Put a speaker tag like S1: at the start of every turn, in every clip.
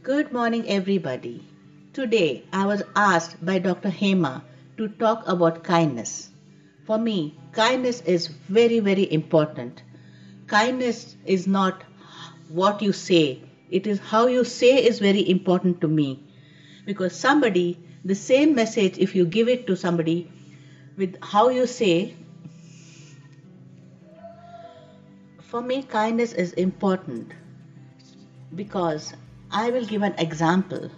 S1: Good morning, everybody. Today I was asked by Dr. Hema to talk about kindness. For me, kindness is very, very important. Kindness is not what you say, it is how you say is very important to me. Because somebody, the same message, if you give it to somebody with how you say, for me, kindness is important because I will give an example.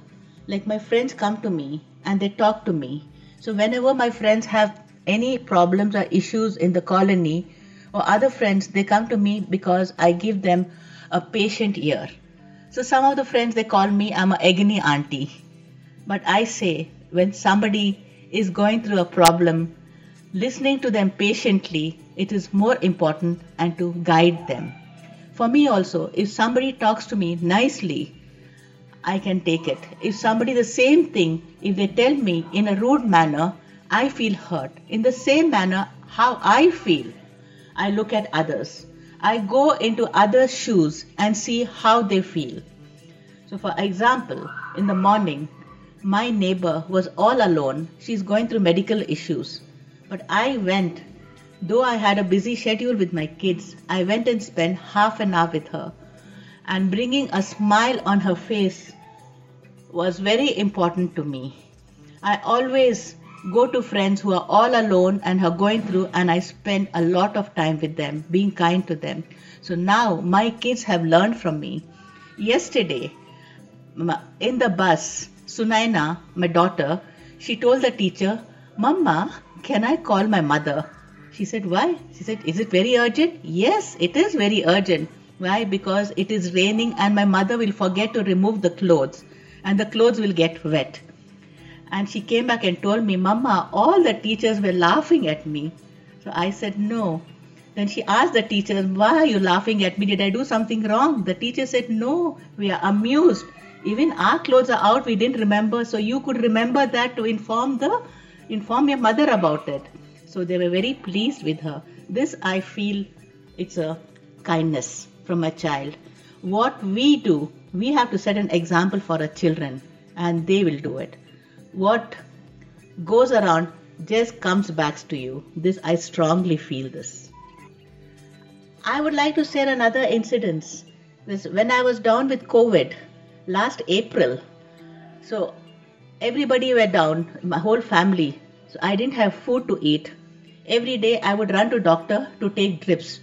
S1: Like my friends come to me and they talk to me. So whenever my friends have any problems or issues in the colony or other friends, they come to me because I give them a patient ear. So some of the friends they call me I'm a agony auntie. But I say when somebody is going through a problem, listening to them patiently, it is more important and to guide them. For me also, if somebody talks to me nicely, I can take it. If somebody the same thing, if they tell me in a rude manner, I feel hurt. In the same manner, how I feel, I look at others. I go into others' shoes and see how they feel. So, for example, in the morning, my neighbor was all alone. She's going through medical issues. But I went, though I had a busy schedule with my kids, I went and spent half an hour with her. And bringing a smile on her face was very important to me. I always go to friends who are all alone and are going through, and I spend a lot of time with them, being kind to them. So now my kids have learned from me. Yesterday, in the bus, Sunaina, my daughter, she told the teacher, Mama, can I call my mother? She said, Why? She said, Is it very urgent? Yes, it is very urgent. Why? Because it is raining and my mother will forget to remove the clothes and the clothes will get wet. And she came back and told me, Mama, all the teachers were laughing at me. So I said, No. Then she asked the teachers, Why are you laughing at me? Did I do something wrong? The teacher said, No, we are amused. Even our clothes are out, we didn't remember. So you could remember that to inform the inform your mother about it. So they were very pleased with her. This I feel it's a kindness from a child. What we do we have to set an example for our children and they will do it. What goes around just comes back to you. This I strongly feel this. I would like to share another incident. This when I was down with COVID last April. So everybody were down, my whole family. So I didn't have food to eat. Every day I would run to doctor to take drips.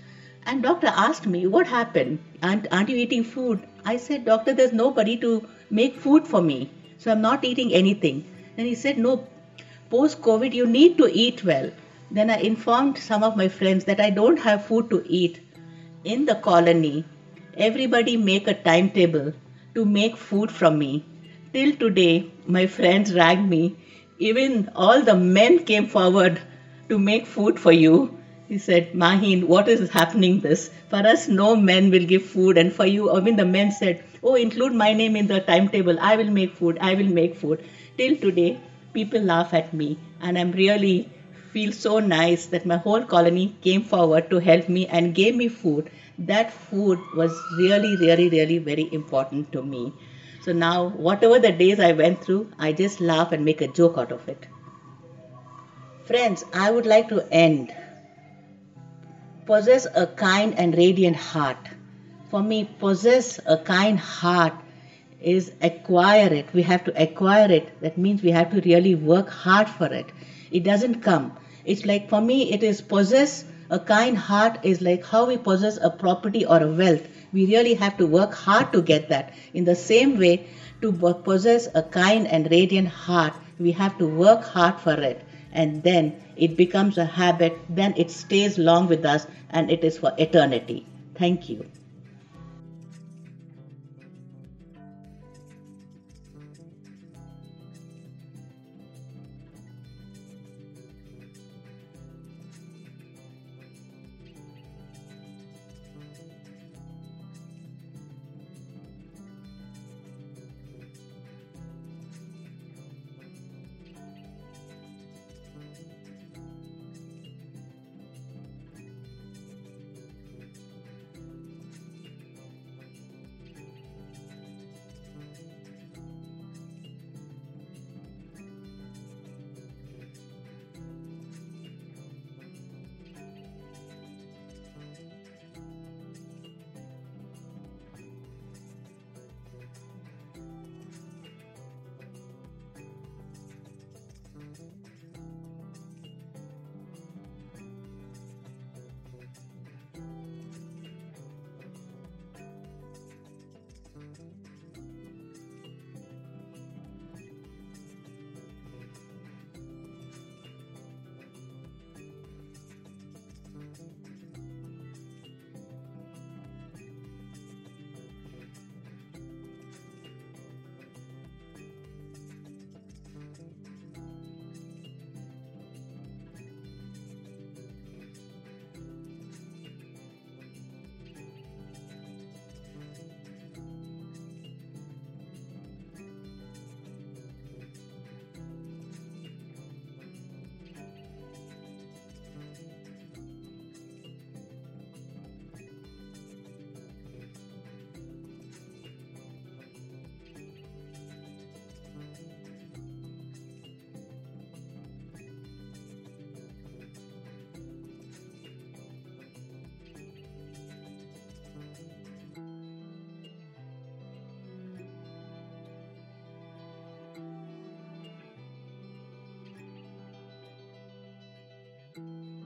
S1: And doctor asked me, what happened? Aren't, aren't you eating food? I said, doctor, there's nobody to make food for me. So I'm not eating anything. And he said, no, post COVID, you need to eat well. Then I informed some of my friends that I don't have food to eat. In the colony, everybody make a timetable to make food from me. Till today, my friends rang me. Even all the men came forward to make food for you he said, Maheen, what is happening this? For us, no men will give food. And for you, I mean, the men said, oh, include my name in the timetable. I will make food. I will make food. Till today, people laugh at me. And I'm really feel so nice that my whole colony came forward to help me and gave me food. That food was really, really, really very important to me. So now, whatever the days I went through, I just laugh and make a joke out of it. Friends, I would like to end possess a kind and radiant heart. For me, possess a kind heart is acquire it. We have to acquire it. That means we have to really work hard for it. It doesn't come. It's like for me, it is possess a kind heart is like how we possess a property or a wealth. We really have to work hard to get that. In the same way, to possess a kind and radiant heart, we have to work hard for it and then it becomes a habit, then it stays long with us and it is for eternity. Thank you. Música